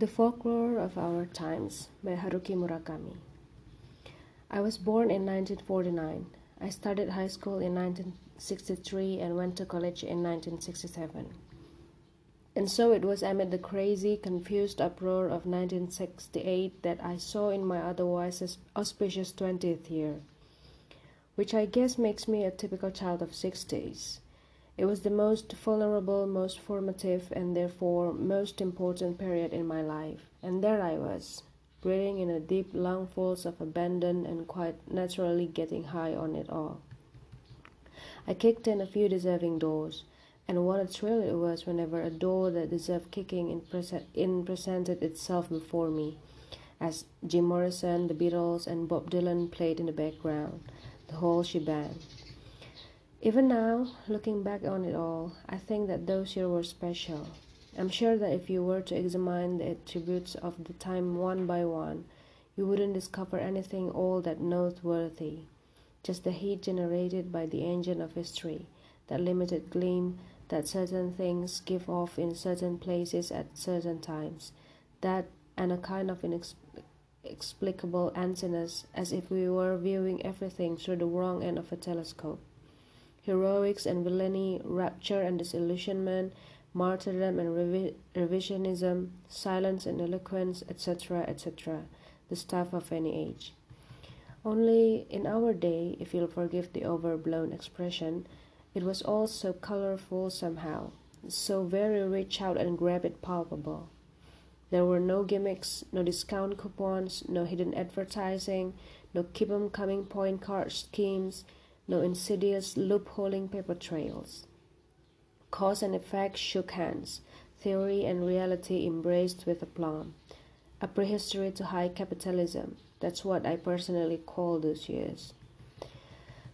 The Folklore of Our Times by Haruki Murakami. I was born in 1949. I started high school in 1963 and went to college in 1967. And so it was amid the crazy, confused uproar of 1968 that I saw in my otherwise auspicious 20th year, which I guess makes me a typical child of 60s. It was the most vulnerable, most formative, and therefore most important period in my life. And there I was, breathing in a deep lungfuls of abandon and quite naturally getting high on it all. I kicked in a few deserving doors, and what a thrill it was whenever a door that deserved kicking in, pre- in presented itself before me, as Jim Morrison, the Beatles, and Bob Dylan played in the background, the whole shebang. Even now, looking back on it all, I think that those years were special. I'm sure that if you were to examine the attributes of the time one by one, you wouldn't discover anything all that noteworthy. Just the heat generated by the engine of history, that limited gleam that certain things give off in certain places at certain times, that and a kind of inexplicable emptiness, as if we were viewing everything through the wrong end of a telescope heroics and villainy, rapture and disillusionment, martyrdom and revi- revisionism, silence and eloquence, etc., etc., the stuff of any age. Only in our day, if you'll forgive the overblown expression, it was all so colorful somehow, so very reach out and grab it palpable. There were no gimmicks, no discount coupons, no hidden advertising, no keep 'em coming point card schemes, no insidious loopholing paper trails. Cause and effect shook hands, theory and reality embraced with aplomb. A prehistory to high capitalism, that's what I personally call those years.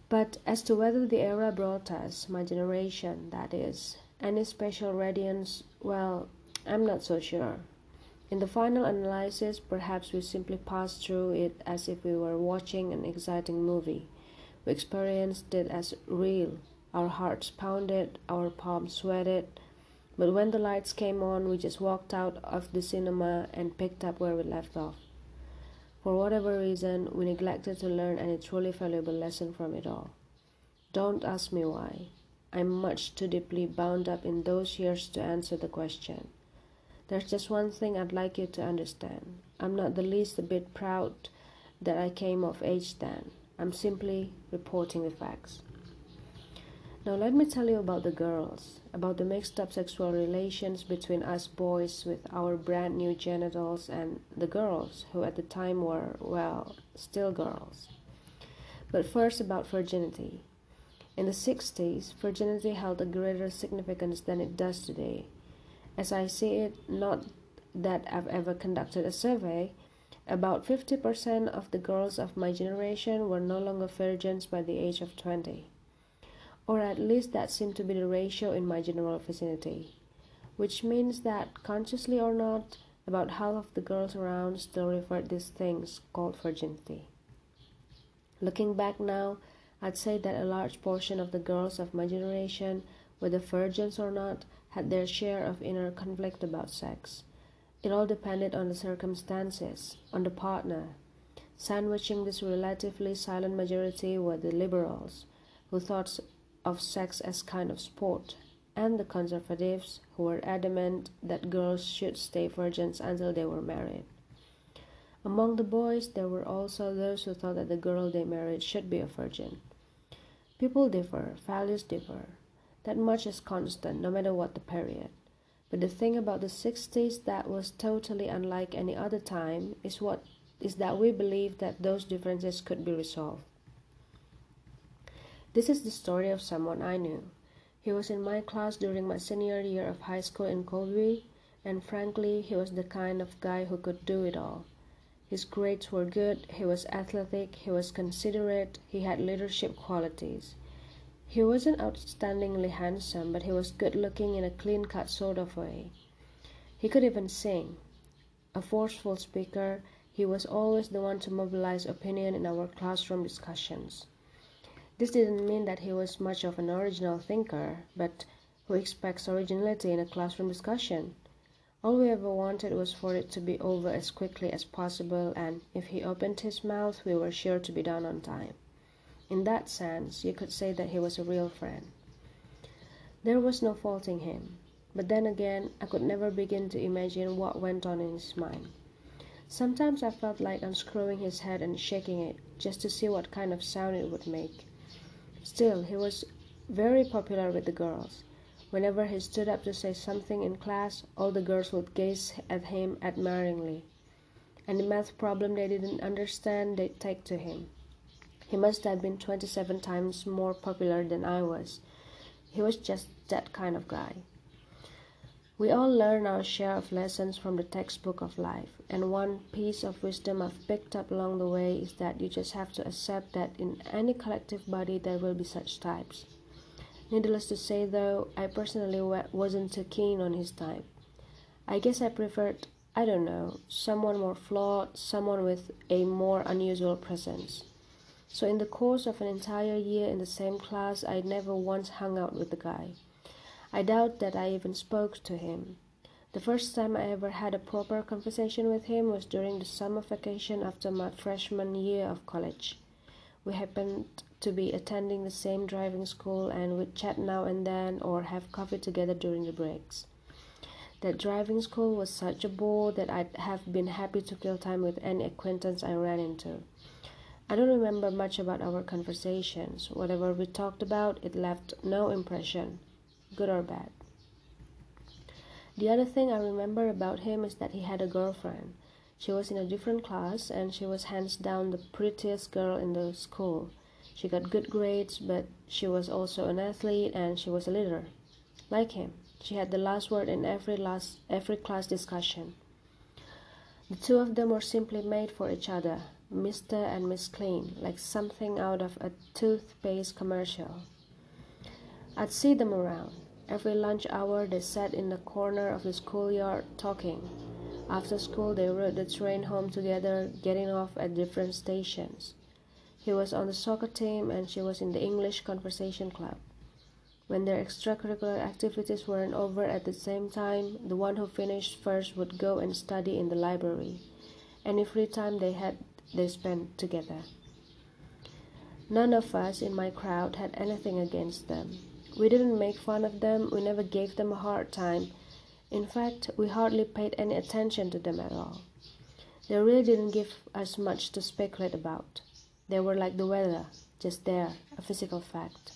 But as to whether the era brought us, my generation, that is, any special radiance, well, I'm not so sure. In the final analysis, perhaps we simply passed through it as if we were watching an exciting movie we experienced it as real. Our hearts pounded, our palms sweated. But when the lights came on, we just walked out of the cinema and picked up where we left off. For whatever reason, we neglected to learn any truly valuable lesson from it all. Don't ask me why. I'm much too deeply bound up in those years to answer the question. There's just one thing I'd like you to understand. I'm not the least bit proud that I came of age then. I'm simply reporting the facts. Now, let me tell you about the girls, about the mixed up sexual relations between us boys with our brand new genitals and the girls, who at the time were, well, still girls. But first, about virginity. In the 60s, virginity held a greater significance than it does today. As I see it, not that I've ever conducted a survey, about 50% of the girls of my generation were no longer virgins by the age of 20. Or at least that seemed to be the ratio in my general vicinity. Which means that, consciously or not, about half of the girls around still referred these things called virginity. Looking back now, I'd say that a large portion of the girls of my generation, whether virgins or not, had their share of inner conflict about sex. It all depended on the circumstances, on the partner. Sandwiching this relatively silent majority were the liberals, who thought of sex as kind of sport, and the conservatives, who were adamant that girls should stay virgins until they were married. Among the boys, there were also those who thought that the girl they married should be a virgin. People differ, values differ. That much is constant, no matter what the period. But the thing about the 60s that was totally unlike any other time is what is that we believe that those differences could be resolved. This is the story of someone I knew. He was in my class during my senior year of high school in Kobe, and frankly, he was the kind of guy who could do it all. His grades were good, he was athletic, he was considerate, he had leadership qualities. He wasn't outstandingly handsome, but he was good looking in a clean cut sort of way. He could even sing. A forceful speaker, he was always the one to mobilize opinion in our classroom discussions. This didn't mean that he was much of an original thinker, but who expects originality in a classroom discussion? All we ever wanted was for it to be over as quickly as possible, and if he opened his mouth, we were sure to be done on time. In that sense, you could say that he was a real friend. There was no faulting him, but then again, I could never begin to imagine what went on in his mind. Sometimes I felt like unscrewing his head and shaking it, just to see what kind of sound it would make. Still, he was very popular with the girls. Whenever he stood up to say something in class, all the girls would gaze at him admiringly. Any math problem they didn't understand, they'd take to him. He must have been 27 times more popular than I was. He was just that kind of guy. We all learn our share of lessons from the textbook of life, and one piece of wisdom I've picked up along the way is that you just have to accept that in any collective body there will be such types. Needless to say, though, I personally wasn't too keen on his type. I guess I preferred, I don't know, someone more flawed, someone with a more unusual presence. So, in the course of an entire year in the same class, I never once hung out with the guy. I doubt that I even spoke to him. The first time I ever had a proper conversation with him was during the summer vacation after my freshman year of college. We happened to be attending the same driving school and would chat now and then or have coffee together during the breaks. That driving school was such a bore that I'd have been happy to kill time with any acquaintance I ran into. I don't remember much about our conversations. Whatever we talked about, it left no impression, good or bad. The other thing I remember about him is that he had a girlfriend. She was in a different class, and she was hands down the prettiest girl in the school. She got good grades, but she was also an athlete and she was a leader. Like him, she had the last word in every last every class discussion. The two of them were simply made for each other, Mr. and Miss Clean, like something out of a toothpaste commercial. I'd see them around. Every lunch hour, they sat in the corner of the schoolyard talking. After school, they rode the train home together, getting off at different stations. He was on the soccer team, and she was in the English conversation club. When their extracurricular activities weren't over at the same time, the one who finished first would go and study in the library. Any free time they had they spent together. None of us in my crowd had anything against them. We didn't make fun of them, we never gave them a hard time. In fact, we hardly paid any attention to them at all. They really didn't give us much to speculate about. They were like the weather, just there, a physical fact.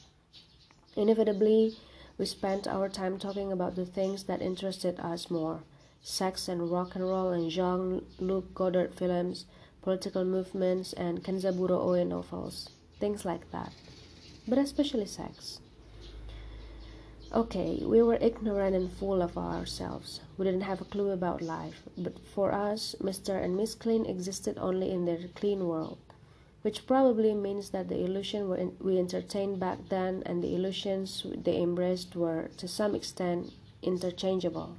Inevitably, we spent our time talking about the things that interested us more sex and rock and roll and Jean Luc Godard films, political movements, and Kenzaburo Oe novels, things like that, but especially sex. Okay, we were ignorant and full of ourselves. We didn't have a clue about life, but for us, Mr. and Miss Clean existed only in their clean world, which probably means that the illusion we entertained back then and the illusions they embraced were, to some extent, interchangeable.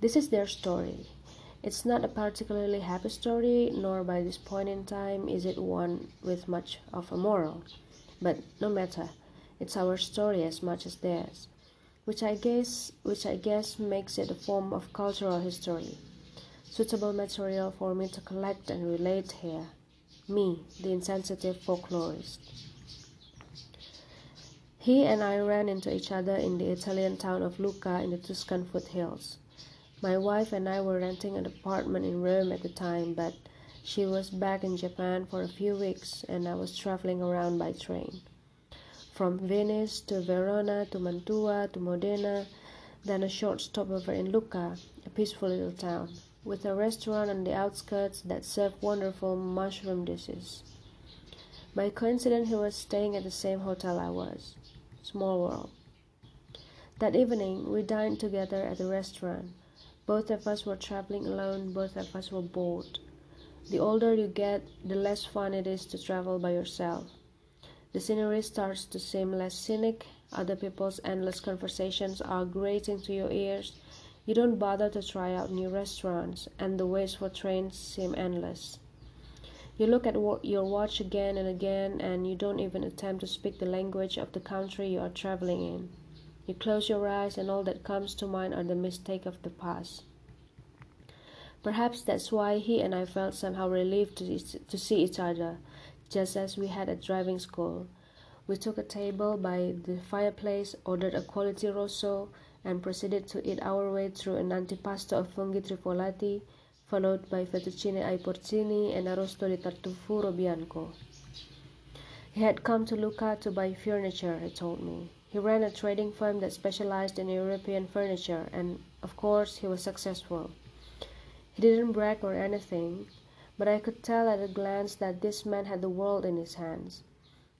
This is their story, it's not a particularly happy story, nor by this point in time is it one with much of a moral. But no matter, it's our story as much as theirs, which I guess which I guess makes it a form of cultural history. Suitable material for me to collect and relate here. Me, the insensitive folklorist. He and I ran into each other in the Italian town of Lucca in the Tuscan foothills. My wife and I were renting an apartment in Rome at the time, but she was back in Japan for a few weeks and I was traveling around by train. From Venice to Verona to Mantua to Modena, then a short stopover in Lucca, a peaceful little town, with a restaurant on the outskirts that served wonderful mushroom dishes. By coincidence, he was staying at the same hotel I was. Small world. That evening, we dined together at the restaurant. Both of us were traveling alone, both of us were bored. The older you get, the less fun it is to travel by yourself. The scenery starts to seem less scenic, other people's endless conversations are grating to your ears. You don't bother to try out new restaurants, and the waits for trains seem endless. You look at your watch again and again, and you don't even attempt to speak the language of the country you are traveling in. You close your eyes, and all that comes to mind are the mistakes of the past. Perhaps that's why he and I felt somehow relieved to, to see each other, just as we had at driving school. We took a table by the fireplace, ordered a quality rosso, and proceeded to eat our way through an antipasto of funghi trifolati, followed by fettuccine ai porcini and arrosto di tartufo bianco. He had come to Lucca to buy furniture, he told me. He ran a trading firm that specialized in European furniture, and of course he was successful. He didn't brag or anything, but I could tell at a glance that this man had the world in his hands.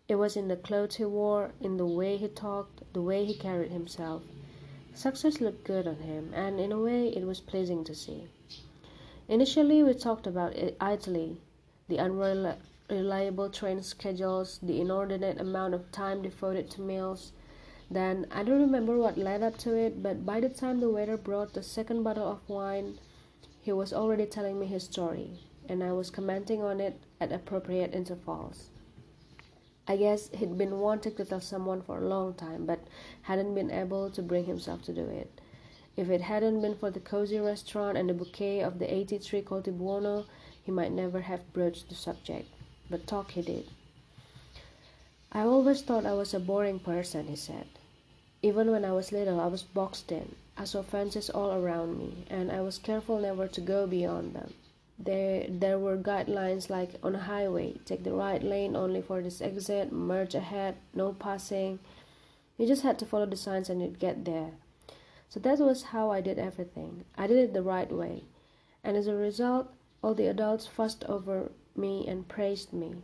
It was in the clothes he wore, in the way he talked, the way he carried himself. Success looked good on him, and in a way it was pleasing to see. Initially, we talked about Italy, the unreliable train schedules, the inordinate amount of time devoted to meals. Then, I don't remember what led up to it, but by the time the waiter brought the second bottle of wine, he was already telling me his story, and I was commenting on it at appropriate intervals. I guess he'd been wanting to tell someone for a long time, but hadn't been able to bring himself to do it. If it hadn't been for the cozy restaurant and the bouquet of the 83 Coltibuono, he might never have broached the subject. But talk he did. I always thought I was a boring person, he said. Even when I was little, I was boxed in. I saw fences all around me, and I was careful never to go beyond them. There, there were guidelines like on a highway take the right lane only for this exit, merge ahead, no passing. You just had to follow the signs and you'd get there. So that was how I did everything. I did it the right way. And as a result, all the adults fussed over me and praised me.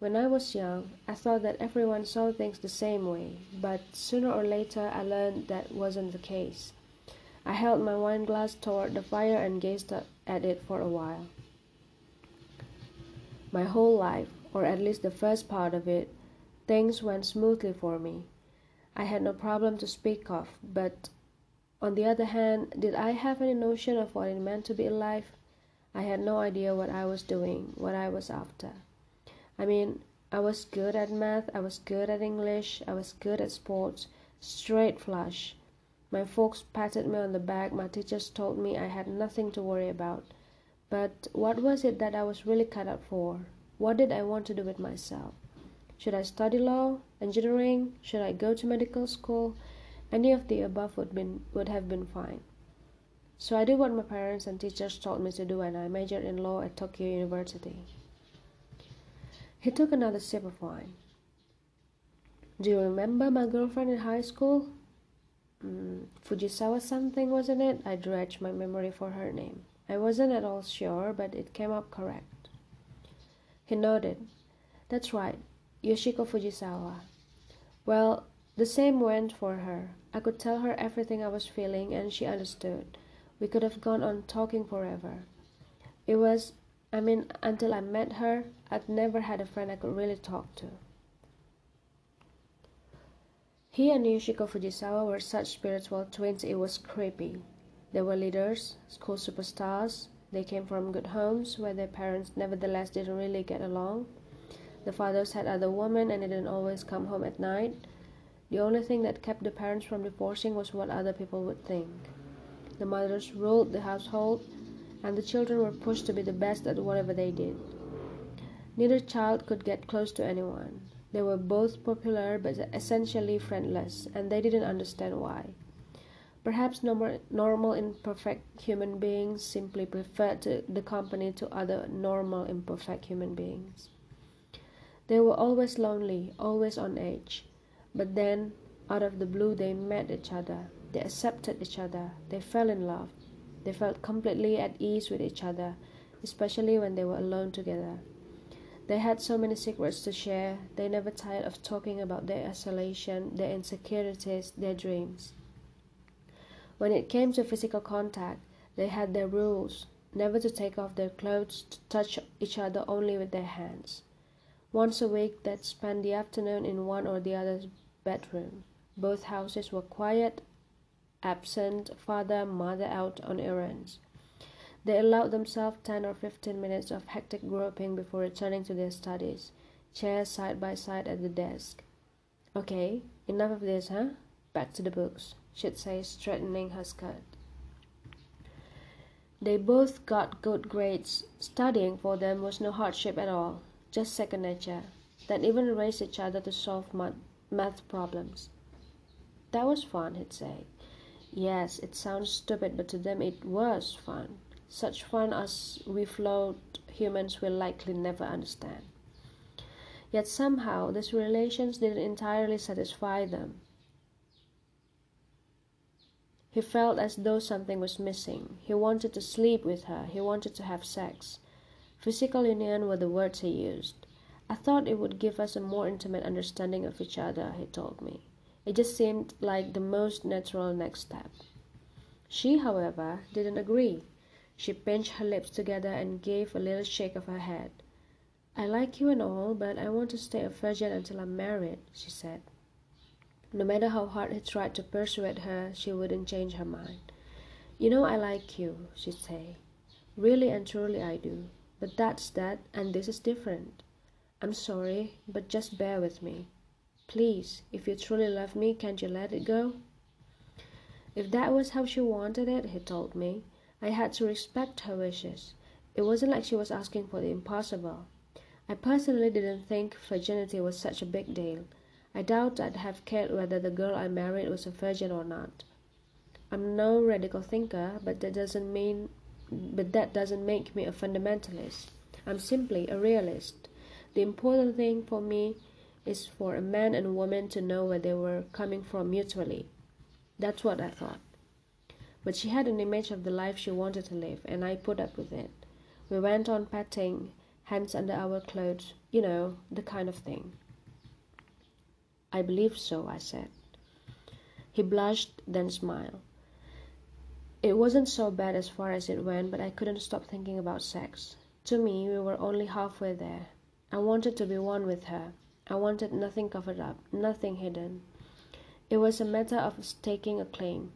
When I was young, I thought that everyone saw things the same way, but sooner or later I learned that wasn't the case. I held my wine glass toward the fire and gazed at it for a while. My whole life, or at least the first part of it, things went smoothly for me. I had no problem to speak of, but on the other hand, did I have any notion of what it meant to be alive? I had no idea what I was doing, what I was after. I mean, I was good at math, I was good at English, I was good at sports, straight flush. My folks patted me on the back, my teachers told me I had nothing to worry about. But what was it that I was really cut out for? What did I want to do with myself? Should I study law, engineering? Should I go to medical school? Any of the above would, been, would have been fine. So I did what my parents and teachers told me to do and I majored in law at Tokyo University. He took another sip of wine. Do you remember my girlfriend in high school? Mm, Fujisawa something, wasn't it? I dredged my memory for her name. I wasn't at all sure, but it came up correct. He nodded. That's right, Yoshiko Fujisawa. Well, the same went for her. I could tell her everything I was feeling, and she understood. We could have gone on talking forever. It was, I mean, until I met her, I'd never had a friend I could really talk to. He and Yoshiko Fujisawa were such spiritual twins it was creepy. They were leaders, school superstars. They came from good homes where their parents nevertheless didn't really get along. The fathers had other women and didn't always come home at night. The only thing that kept the parents from divorcing was what other people would think. The mothers ruled the household, and the children were pushed to be the best at whatever they did. Neither child could get close to anyone. They were both popular but essentially friendless, and they didn't understand why. Perhaps normal, normal imperfect human beings simply preferred to, the company to other normal imperfect human beings. They were always lonely, always on edge. But then, out of the blue, they met each other. They accepted each other. They fell in love. They felt completely at ease with each other, especially when they were alone together. They had so many secrets to share, they never tired of talking about their isolation, their insecurities, their dreams. When it came to physical contact, they had their rules never to take off their clothes, to touch each other only with their hands. Once a week, they'd spend the afternoon in one or the other's bedroom. Both houses were quiet, absent, father, mother out on errands. They allowed themselves 10 or 15 minutes of hectic groping before returning to their studies, chairs side by side at the desk. Okay, enough of this, huh? Back to the books, she'd say, straightening her skirt. They both got good grades. Studying for them was no hardship at all, just second nature. That even raised each other to solve math problems. That was fun, he'd say. Yes, it sounds stupid, but to them it was fun. Such fun as we flawed humans will likely never understand. Yet somehow these relations didn't entirely satisfy them. He felt as though something was missing. He wanted to sleep with her. He wanted to have sex. Physical union were the words he used. I thought it would give us a more intimate understanding of each other, he told me. It just seemed like the most natural next step. She, however, didn't agree. She pinched her lips together and gave a little shake of her head. I like you and all, but I want to stay a virgin until I'm married, she said. No matter how hard he tried to persuade her, she wouldn't change her mind. You know I like you, she'd say. Really and truly I do. But that's that, and this is different. I'm sorry, but just bear with me. Please, if you truly love me, can't you let it go? If that was how she wanted it, he told me, I had to respect her wishes. It wasn't like she was asking for the impossible. I personally didn't think virginity was such a big deal. I doubt I'd have cared whether the girl I married was a virgin or not. I'm no radical thinker, but that doesn't mean but that doesn't make me a fundamentalist. I'm simply a realist. The important thing for me is for a man and a woman to know where they were coming from mutually. That's what I thought. But she had an image of the life she wanted to live, and I put up with it. We went on petting, hands under our clothes, you know, the kind of thing. I believe so, I said. He blushed, then smiled. It wasn't so bad as far as it went, but I couldn't stop thinking about sex. To me, we were only halfway there. I wanted to be one with her. I wanted nothing covered up, nothing hidden. It was a matter of staking a claim.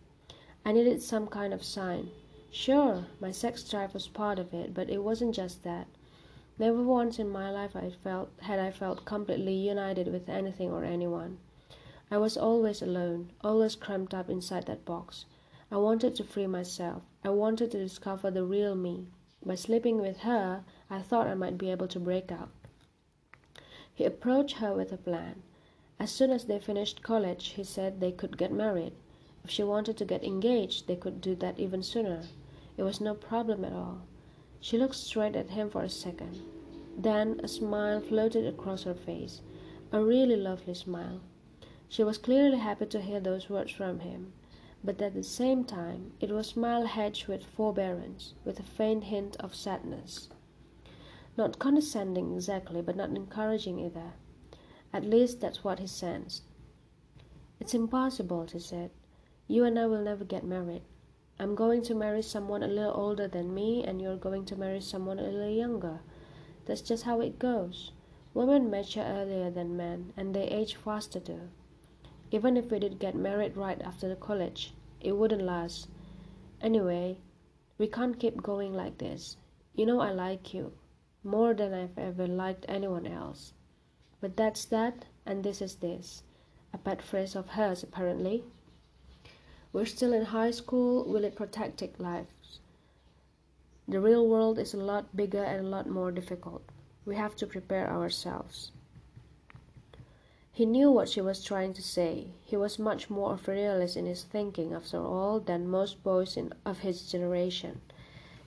I needed some kind of sign. Sure, my sex drive was part of it, but it wasn't just that. Never once in my life I felt had I felt completely united with anything or anyone. I was always alone, always cramped up inside that box. I wanted to free myself. I wanted to discover the real me. By sleeping with her, I thought I might be able to break out. He approached her with a plan. As soon as they finished college, he said they could get married. If she wanted to get engaged, they could do that even sooner. It was no problem at all. She looked straight at him for a second. Then a smile floated across her face, a really lovely smile. She was clearly happy to hear those words from him, but at the same time it was a smile hedged with forbearance, with a faint hint of sadness. Not condescending exactly, but not encouraging either. At least that's what he sensed. It's impossible, she said. You and I will never get married. I'm going to marry someone a little older than me, and you're going to marry someone a little younger. That's just how it goes. Women mature earlier than men, and they age faster too. Even if we did get married right after the college, it wouldn't last. Anyway, we can't keep going like this. You know I like you, more than I've ever liked anyone else. But that's that, and this is this. A pet phrase of hers, apparently. We're still in high school, will it protect lives? The real world is a lot bigger and a lot more difficult. We have to prepare ourselves. He knew what she was trying to say. He was much more of a realist in his thinking, after all, than most boys in, of his generation.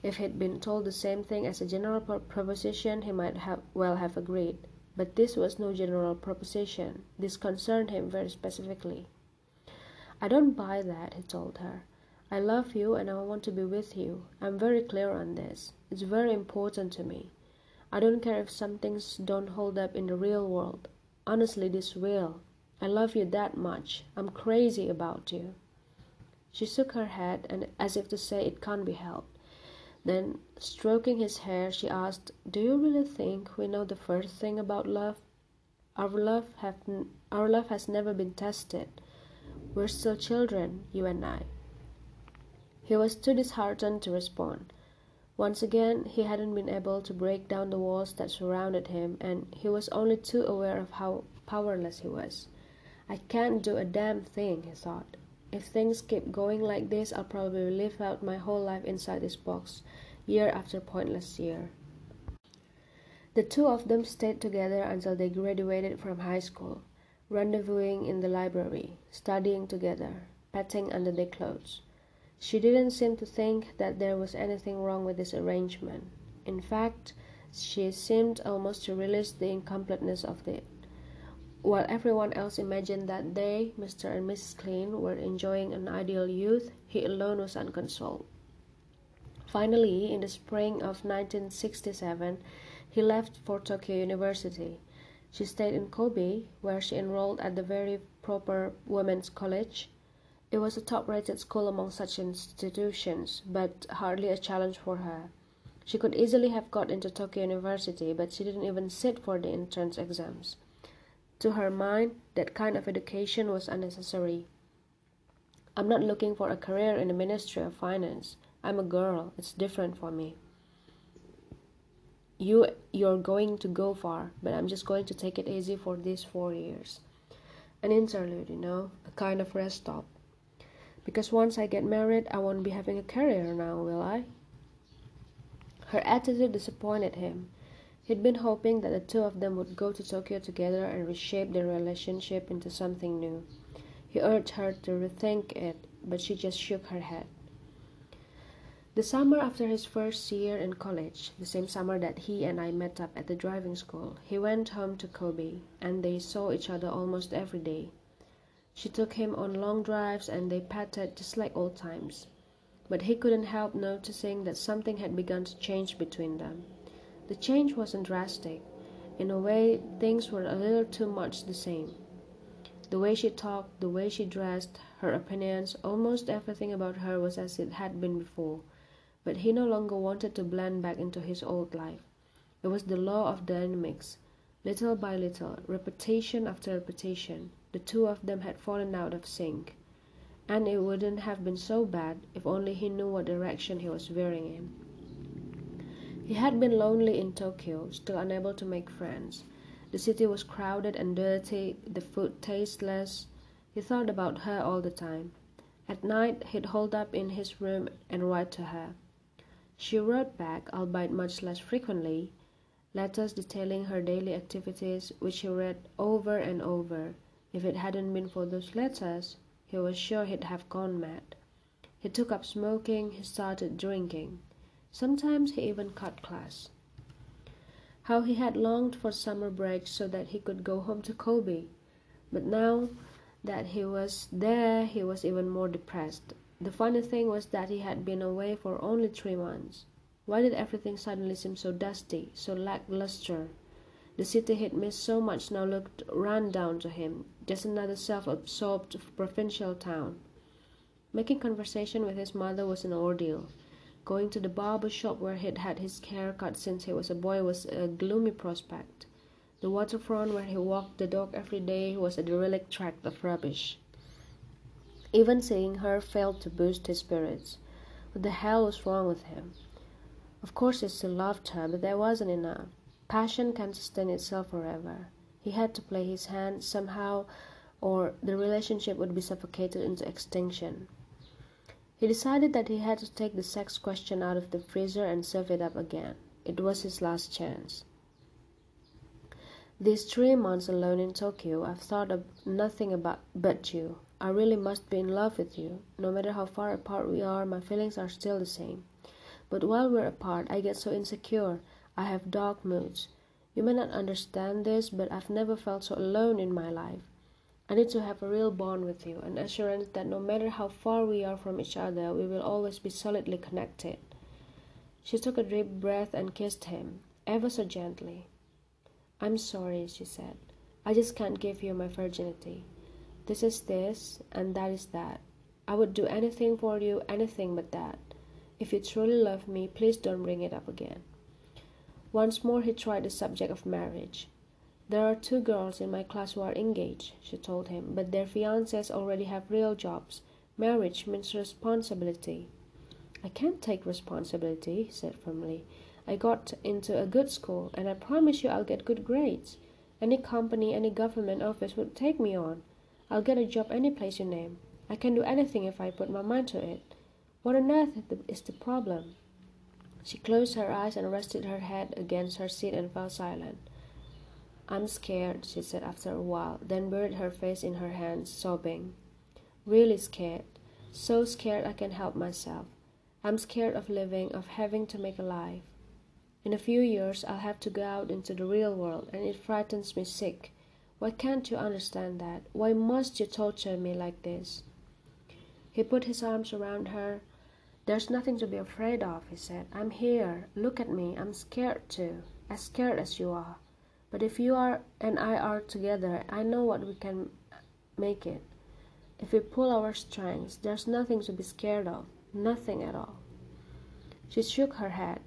If he'd been told the same thing as a general proposition, he might have well have agreed. But this was no general proposition. This concerned him very specifically. I don't buy that, he told her. I love you and I want to be with you. I'm very clear on this. It's very important to me. I don't care if some things don't hold up in the real world. Honestly, this will. I love you that much. I'm crazy about you. She shook her head and as if to say it can't be helped. Then, stroking his hair, she asked, "Do you really think we know the first thing about love? Our love have our love has never been tested. We're still children, you and I. He was too disheartened to respond. Once again, he hadn't been able to break down the walls that surrounded him, and he was only too aware of how powerless he was. I can't do a damn thing, he thought. If things keep going like this, I'll probably live out my whole life inside this box, year after pointless year. The two of them stayed together until they graduated from high school, rendezvousing in the library, studying together, petting under their clothes. She didn't seem to think that there was anything wrong with this arrangement. In fact, she seemed almost to relish the incompleteness of it. While everyone else imagined that they, Mr. and Mrs. Klein, were enjoying an ideal youth, he alone was unconsoled. Finally, in the spring of 1967, he left for Tokyo University. She stayed in Kobe, where she enrolled at the very proper women's college. It was a top rated school among such institutions, but hardly a challenge for her. She could easily have got into Tokyo University, but she didn't even sit for the entrance exams. To her mind, that kind of education was unnecessary. I'm not looking for a career in the Ministry of Finance. I'm a girl. It's different for me. You you're going to go far, but I'm just going to take it easy for these 4 years. An interlude, you know, a kind of rest stop. Because once I get married, I won't be having a career now, will I? Her attitude disappointed him. He'd been hoping that the two of them would go to Tokyo together and reshape their relationship into something new. He urged her to rethink it, but she just shook her head. The summer after his first year in college, the same summer that he and I met up at the driving school, he went home to Kobe, and they saw each other almost every day. She took him on long drives and they patted just like old times. But he couldn't help noticing that something had begun to change between them. The change wasn't drastic. In a way, things were a little too much the same. The way she talked, the way she dressed, her opinions, almost everything about her was as it had been before. But he no longer wanted to blend back into his old life. It was the law of dynamics. Little by little, repetition after repetition, the two of them had fallen out of sync. And it wouldn't have been so bad if only he knew what direction he was veering in. He had been lonely in Tokyo, still unable to make friends. The city was crowded and dirty, the food tasteless. He thought about her all the time. At night, he'd hold up in his room and write to her. She wrote back, albeit much less frequently, letters detailing her daily activities, which he read over and over. If it hadn't been for those letters, he was sure he'd have gone mad. He took up smoking, he started drinking. Sometimes he even cut class. How he had longed for summer breaks so that he could go home to Kobe. But now that he was there, he was even more depressed. The funny thing was that he had been away for only three months. Why did everything suddenly seem so dusty, so lackluster? The city he'd missed so much now looked run down to him, just another self absorbed provincial town. Making conversation with his mother was an ordeal. Going to the barber shop where he'd had his hair cut since he was a boy was a gloomy prospect. The waterfront where he walked the dog every day was a derelict tract of rubbish. Even seeing her failed to boost his spirits. What the hell was wrong with him? Of course he still loved her, but there wasn't enough. Passion can't sustain itself forever. He had to play his hand somehow, or the relationship would be suffocated into extinction. He decided that he had to take the sex question out of the freezer and serve it up again. It was his last chance. These three months alone in Tokyo, I've thought of nothing about but you. I really must be in love with you. No matter how far apart we are, my feelings are still the same. But while we're apart, I get so insecure. I have dark moods. You may not understand this, but I've never felt so alone in my life. I need to have a real bond with you, an assurance that no matter how far we are from each other, we will always be solidly connected. She took a deep breath and kissed him, ever so gently. I'm sorry, she said. I just can't give you my virginity. This is this, and that is that. I would do anything for you, anything but that. If you truly love me, please don't bring it up again. Once more he tried the subject of marriage. There are two girls in my class who are engaged, she told him, but their fiancés already have real jobs. Marriage means responsibility. I can't take responsibility, he said firmly. I got into a good school, and I promise you I'll get good grades. Any company, any government office would take me on. I'll get a job any place you name. I can do anything if I put my mind to it. What on earth is the problem? She closed her eyes and rested her head against her seat and fell silent. I'm scared, she said after a while, then buried her face in her hands, sobbing. Really scared. So scared I can't help myself. I'm scared of living, of having to make a life. In a few years I'll have to go out into the real world, and it frightens me sick. Why can't you understand that? Why must you torture me like this? He put his arms around her. There's nothing to be afraid of, he said. I'm here. Look at me. I'm scared too, as scared as you are. But if you are and I are together, I know what we can make it. If we pull our strengths, there's nothing to be scared of, nothing at all. She shook her head.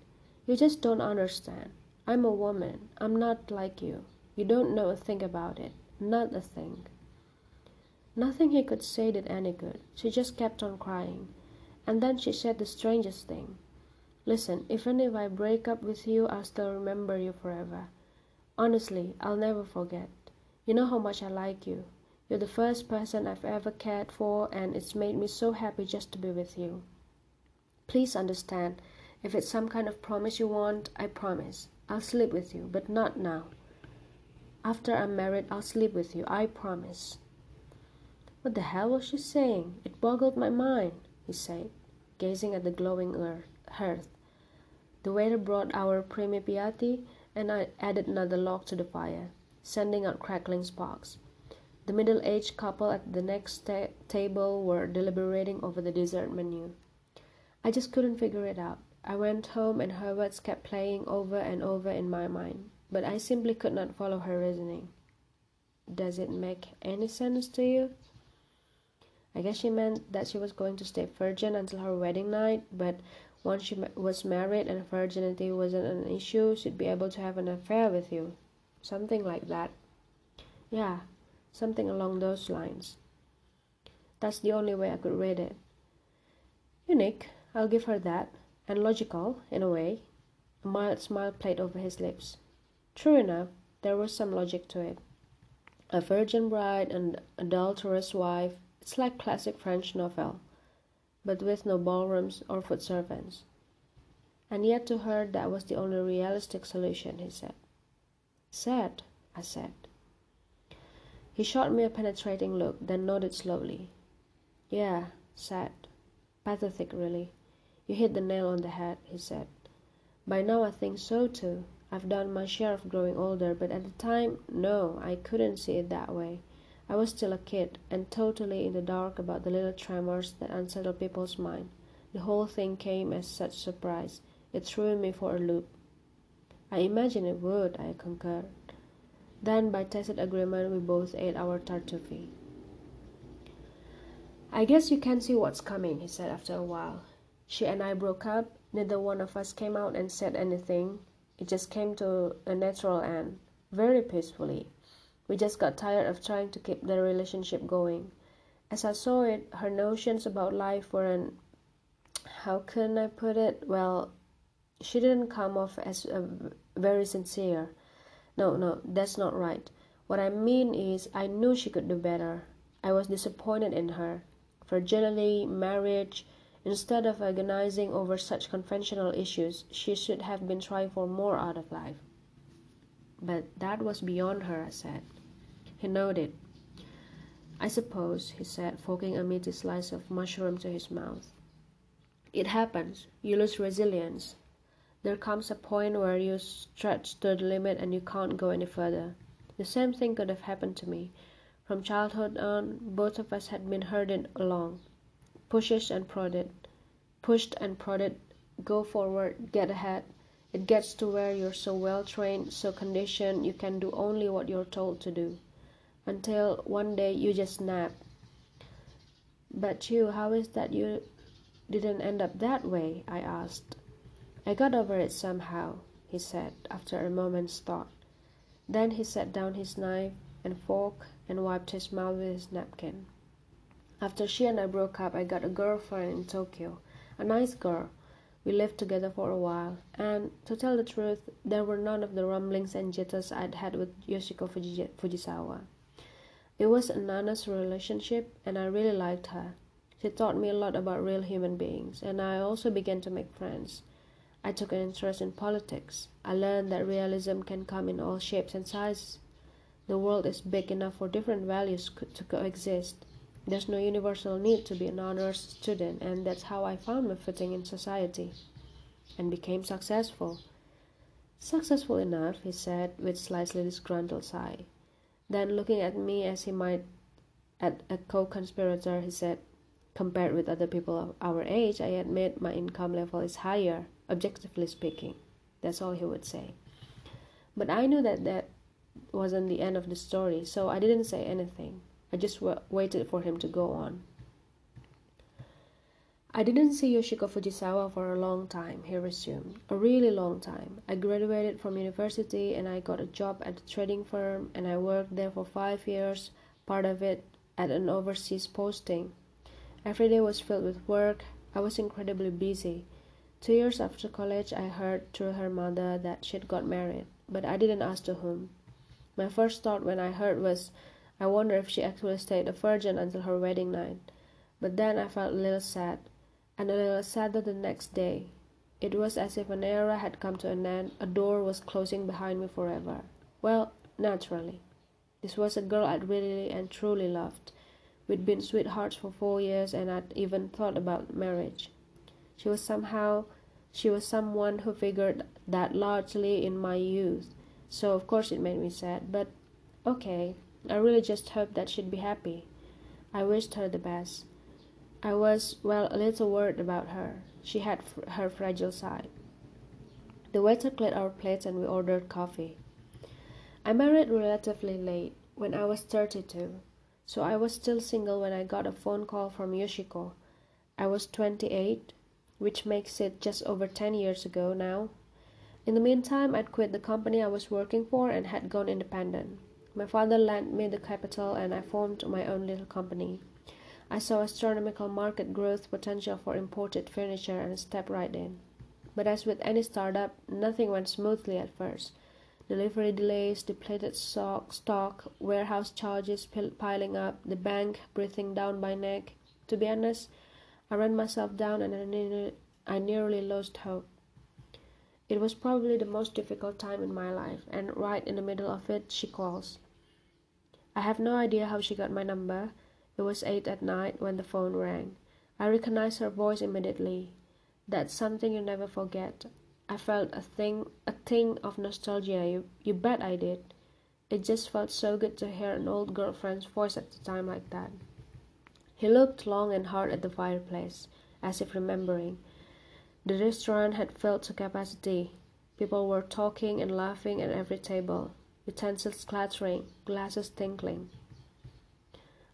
You just don't understand. I'm a woman. I'm not like you. You don't know a thing about it. Not a thing. Nothing he could say did any good. She just kept on crying. And then she said the strangest thing. Listen, even if I break up with you, I'll still remember you forever. Honestly, I'll never forget. You know how much I like you. You're the first person I've ever cared for, and it's made me so happy just to be with you. Please understand, if it's some kind of promise you want, I promise. I'll sleep with you, but not now. After I'm married, I'll sleep with you, I promise. What the hell was she saying? It boggled my mind, he said, gazing at the glowing hearth. The waiter brought our primi piatti, and I added another log to the fire, sending out crackling sparks. The middle-aged couple at the next ta table were deliberating over the dessert menu. I just couldn't figure it out. I went home and her words kept playing over and over in my mind, but I simply could not follow her reasoning. Does it make any sense to you? I guess she meant that she was going to stay virgin until her wedding night, but once she was married and virginity wasn't an issue, she'd be able to have an affair with you. Something like that. Yeah, something along those lines. That's the only way I could read it. Unique, I'll give her that and logical, in a way. A mild smile played over his lips. True enough, there was some logic to it. A virgin bride and adulterous wife, it's like classic French novel, but with no ballrooms or foot servants. And yet to her that was the only realistic solution, he said. Sad, I said. He shot me a penetrating look, then nodded slowly. Yeah, sad. Pathetic, really. You hit the nail on the head, he said. By now I think so too. I've done my share of growing older, but at the time, no, I couldn't see it that way. I was still a kid, and totally in the dark about the little tremors that unsettle people's minds. The whole thing came as such a surprise. It threw me for a loop. I imagine it would, I concurred. Then, by tacit agreement, we both ate our tartufo. I guess you can see what's coming, he said after a while. She and I broke up. Neither one of us came out and said anything. It just came to a natural end, very peacefully. We just got tired of trying to keep the relationship going. As I saw it, her notions about life weren't. How can I put it? Well, she didn't come off as very sincere. No, no, that's not right. What I mean is, I knew she could do better. I was disappointed in her. Virginity, marriage, Instead of agonizing over such conventional issues, she should have been trying for more out of life. But that was beyond her, I said. He nodded. I suppose, he said, forking a meaty slice of mushroom to his mouth. It happens. You lose resilience. There comes a point where you stretch to the limit and you can't go any further. The same thing could have happened to me. From childhood on, both of us had been herded along pushes and prodded, pushed and prodded, go forward, get ahead. It gets to where you're so well trained, so conditioned, you can do only what you're told to do. Until one day you just snap. But you, how is that you didn't end up that way? I asked. I got over it somehow, he said, after a moment's thought. Then he set down his knife and fork and wiped his mouth with his napkin. After she and I broke up, I got a girlfriend in Tokyo, a nice girl. We lived together for a while, and to tell the truth, there were none of the rumblings and jitters I'd had with Yoshiko Fujisawa. It was an honest relationship, and I really liked her. She taught me a lot about real human beings, and I also began to make friends. I took an interest in politics. I learned that realism can come in all shapes and sizes. The world is big enough for different values to coexist. There's no universal need to be an honors student, and that's how I found my footing in society and became successful. Successful enough, he said with slightly disgruntled sigh. Then, looking at me as he might at a co conspirator, he said, Compared with other people of our age, I admit my income level is higher, objectively speaking. That's all he would say. But I knew that that wasn't the end of the story, so I didn't say anything. I just waited for him to go on. I didn't see Yoshiko Fujisawa for a long time, he resumed. A really long time. I graduated from university and I got a job at a trading firm and I worked there for five years, part of it at an overseas posting. Every day was filled with work. I was incredibly busy. Two years after college, I heard through her mother that she'd got married, but I didn't ask to whom. My first thought when I heard was, I wonder if she actually stayed a virgin until her wedding night. But then I felt a little sad, and a little sadder the next day. It was as if an era had come to an end, a door was closing behind me forever. Well, naturally. This was a girl I'd really and truly loved. We'd been sweethearts for four years and I'd even thought about marriage. She was somehow she was someone who figured that largely in my youth, so of course it made me sad, but okay, I really just hoped that she'd be happy. I wished her the best. I was, well, a little worried about her. She had her fragile side. The waiter cleared our plates and we ordered coffee. I married relatively late, when I was 32 so I was still single when I got a phone call from Yoshiko. I was 28, which makes it just over 10 years ago now. In the meantime, I'd quit the company I was working for and had gone independent. My father lent me the capital and I formed my own little company. I saw astronomical market growth potential for imported furniture and stepped right in. But as with any startup, nothing went smoothly at first delivery delays, depleted stock, warehouse charges piling up, the bank breathing down my neck. To be honest, I ran myself down and I nearly, I nearly lost hope. It was probably the most difficult time in my life, and right in the middle of it, she calls. I have no idea how she got my number. It was eight at night when the phone rang. I recognized her voice immediately. That's something you never forget. I felt a thing a thing of nostalgia. You, you bet I did. It just felt so good to hear an old girlfriend's voice at a time like that. He looked long and hard at the fireplace, as if remembering. The restaurant had filled to capacity. People were talking and laughing at every table, utensils clattering, glasses tinkling.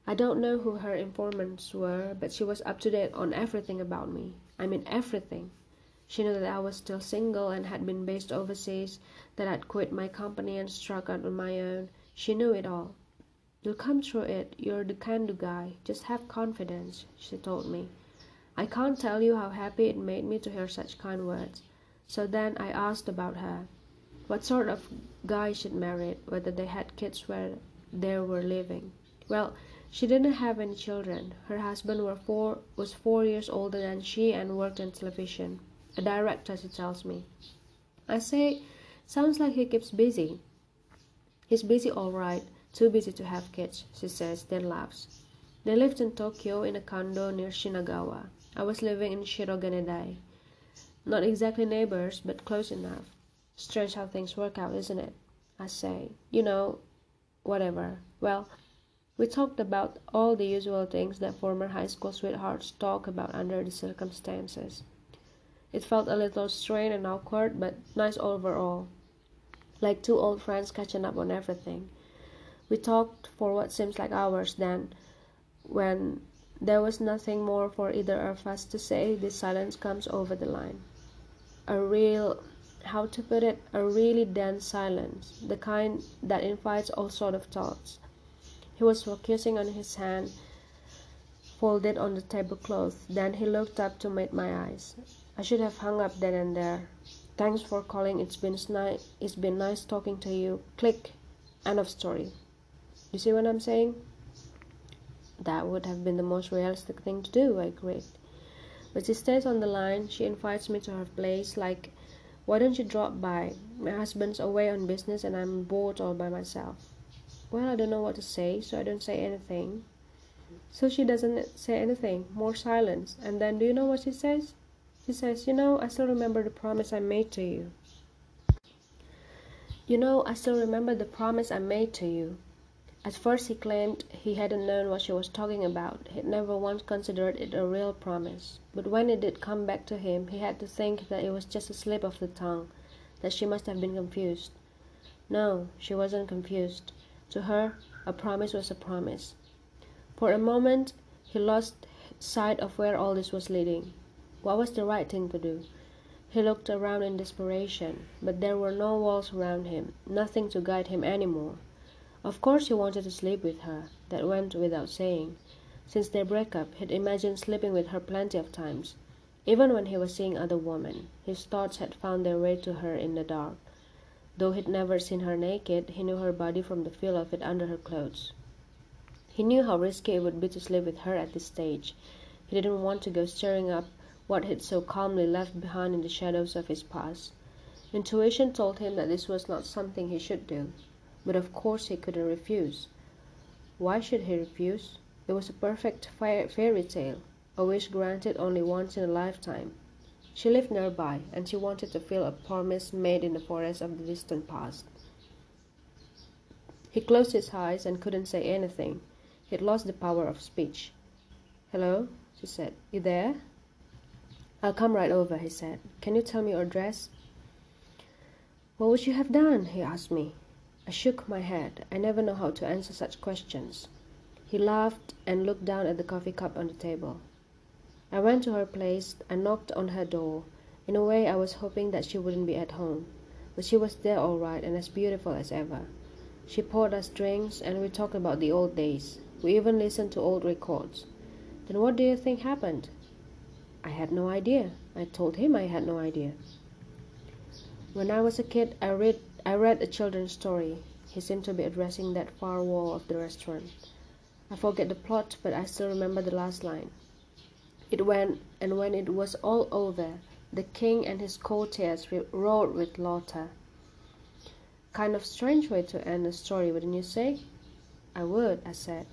I don't know who her informants were, but she was up to date on everything about me. I mean, everything. She knew that I was still single and had been based overseas, that I'd quit my company and struck out on my own. She knew it all. You'll come through it. You're the can do guy. Just have confidence, she told me. I can't tell you how happy it made me to hear such kind words. So then I asked about her. What sort of guy she'd married, whether they had kids where they were living. Well, she didn't have any children. Her husband four, was four years older than she and worked in television a director, she tells me. I say, sounds like he keeps busy. He's busy all right, too busy to have kids, she says, then laughs. They lived in Tokyo in a condo near Shinagawa. I was living in Shirokanedai. Not exactly neighbors, but close enough. Strange how things work out, isn't it? I say, you know, whatever. Well, we talked about all the usual things that former high school sweethearts talk about under the circumstances. It felt a little strained and awkward, but nice overall. Like two old friends catching up on everything. We talked for what seems like hours then. When there was nothing more for either of us to say, the silence comes over the line. A real, how to put it, a really dense silence, the kind that invites all sort of thoughts. He was focusing on his hand folded on the tablecloth. Then he looked up to meet my eyes. I should have hung up then and there. Thanks for calling. It's been nice. It's been nice talking to you. Click. End of story. You see what I'm saying? That would have been the most realistic thing to do, I agreed. But she stays on the line. She invites me to her place, like, why don't you drop by? My husband's away on business and I'm bored all by myself. Well, I don't know what to say, so I don't say anything. So she doesn't say anything, more silence. And then, do you know what she says? She says, You know, I still remember the promise I made to you. You know, I still remember the promise I made to you. At first, he claimed he hadn't known what she was talking about. He'd never once considered it a real promise. But when it did come back to him, he had to think that it was just a slip of the tongue, that she must have been confused. No, she wasn't confused. To her, a promise was a promise. For a moment, he lost sight of where all this was leading. What was the right thing to do? He looked around in desperation, but there were no walls around him, nothing to guide him any more. Of course he wanted to sleep with her, that went without saying. Since their breakup, he'd imagined sleeping with her plenty of times. Even when he was seeing other women, his thoughts had found their way to her in the dark. Though he'd never seen her naked, he knew her body from the feel of it under her clothes. He knew how risky it would be to sleep with her at this stage. He didn't want to go stirring up what he'd so calmly left behind in the shadows of his past. Intuition told him that this was not something he should do. But of course he couldn't refuse. Why should he refuse? It was a perfect fairy tale, a wish granted only once in a lifetime. She lived nearby, and she wanted to feel a promise made in the forest of the distant past. He closed his eyes and couldn't say anything. He'd lost the power of speech. Hello, she said. You there? I'll come right over, he said. Can you tell me your address? What would you have done? he asked me. I shook my head. I never know how to answer such questions. He laughed and looked down at the coffee cup on the table. I went to her place and knocked on her door. In a way, I was hoping that she wouldn't be at home, but she was there all right and as beautiful as ever. She poured us drinks and we talked about the old days. We even listened to old records. Then what do you think happened? I had no idea. I told him I had no idea. When I was a kid, I read I read a children's story. He seemed to be addressing that far wall of the restaurant. I forget the plot, but I still remember the last line. It went, and when it was all over, the king and his courtiers roared with laughter. Kind of strange way to end a story, wouldn't you say? I would, I said.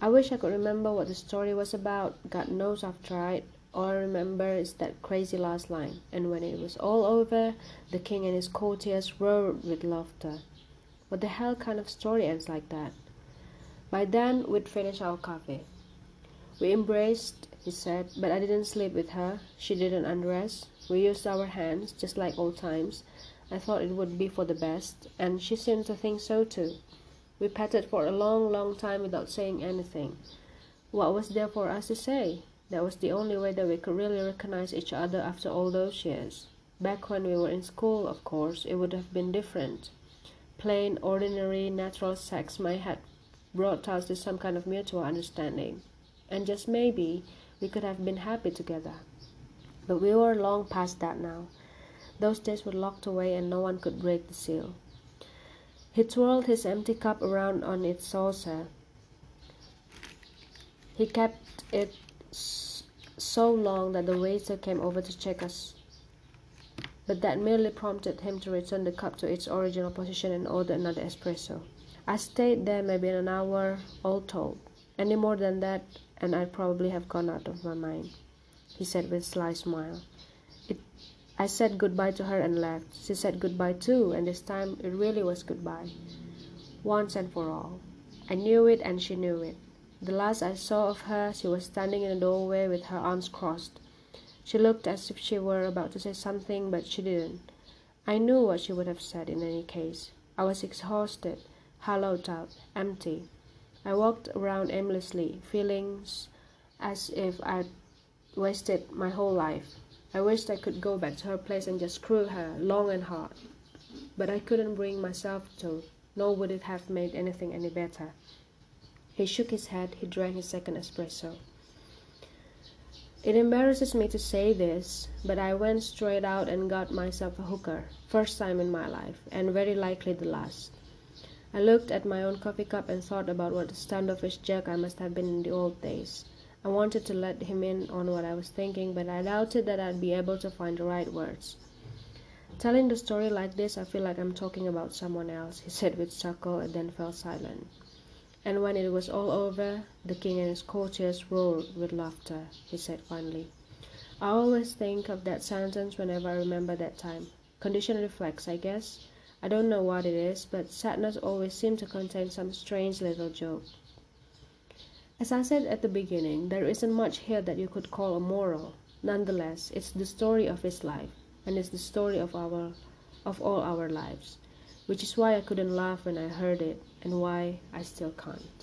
I wish I could remember what the story was about. God knows I've tried. All I remember is that crazy last line, and when it was all over, the king and his courtiers roared with laughter. What the hell kind of story ends like that? By then, we'd finished our coffee. We embraced, he said, but I didn't sleep with her. She didn't undress. We used our hands, just like old times. I thought it would be for the best, and she seemed to think so too. We patted for a long, long time without saying anything. What was there for us to say? That was the only way that we could really recognize each other after all those years. Back when we were in school, of course, it would have been different. Plain, ordinary, natural sex might have brought us to some kind of mutual understanding. And just maybe we could have been happy together. But we were long past that now. Those days were locked away and no one could break the seal. He twirled his empty cup around on its saucer. He kept it so long that the waiter came over to check us. But that merely prompted him to return the cup to its original position and order another espresso. I stayed there maybe an hour, all told. Any more than that, and I'd probably have gone out of my mind, he said with a sly smile. It, I said goodbye to her and left. She said goodbye too, and this time it really was goodbye. Once and for all. I knew it and she knew it. The last I saw of her, she was standing in the doorway with her arms crossed. She looked as if she were about to say something, but she didn't. I knew what she would have said in any case. I was exhausted, hollowed out, empty. I walked around aimlessly, feeling as if I'd wasted my whole life. I wished I could go back to her place and just screw her long and hard. But I couldn't bring myself to, nor would it have made anything any better. He shook his head. He drank his second espresso. It embarrasses me to say this, but I went straight out and got myself a hooker, first time in my life, and very likely the last. I looked at my own coffee cup and thought about what a standoffish jerk I must have been in the old days. I wanted to let him in on what I was thinking, but I doubted that I'd be able to find the right words. Telling the story like this, I feel like I'm talking about someone else, he said with chuckle and then fell silent. And when it was all over, the king and his courtiers roared with laughter, he said finally. I always think of that sentence whenever I remember that time. Condition reflex, I guess. I don't know what it is, but sadness always seems to contain some strange little joke. As I said at the beginning, there isn't much here that you could call a moral. Nonetheless, it's the story of his life, and it's the story of our of all our lives, which is why I couldn't laugh when I heard it, and why I still can't.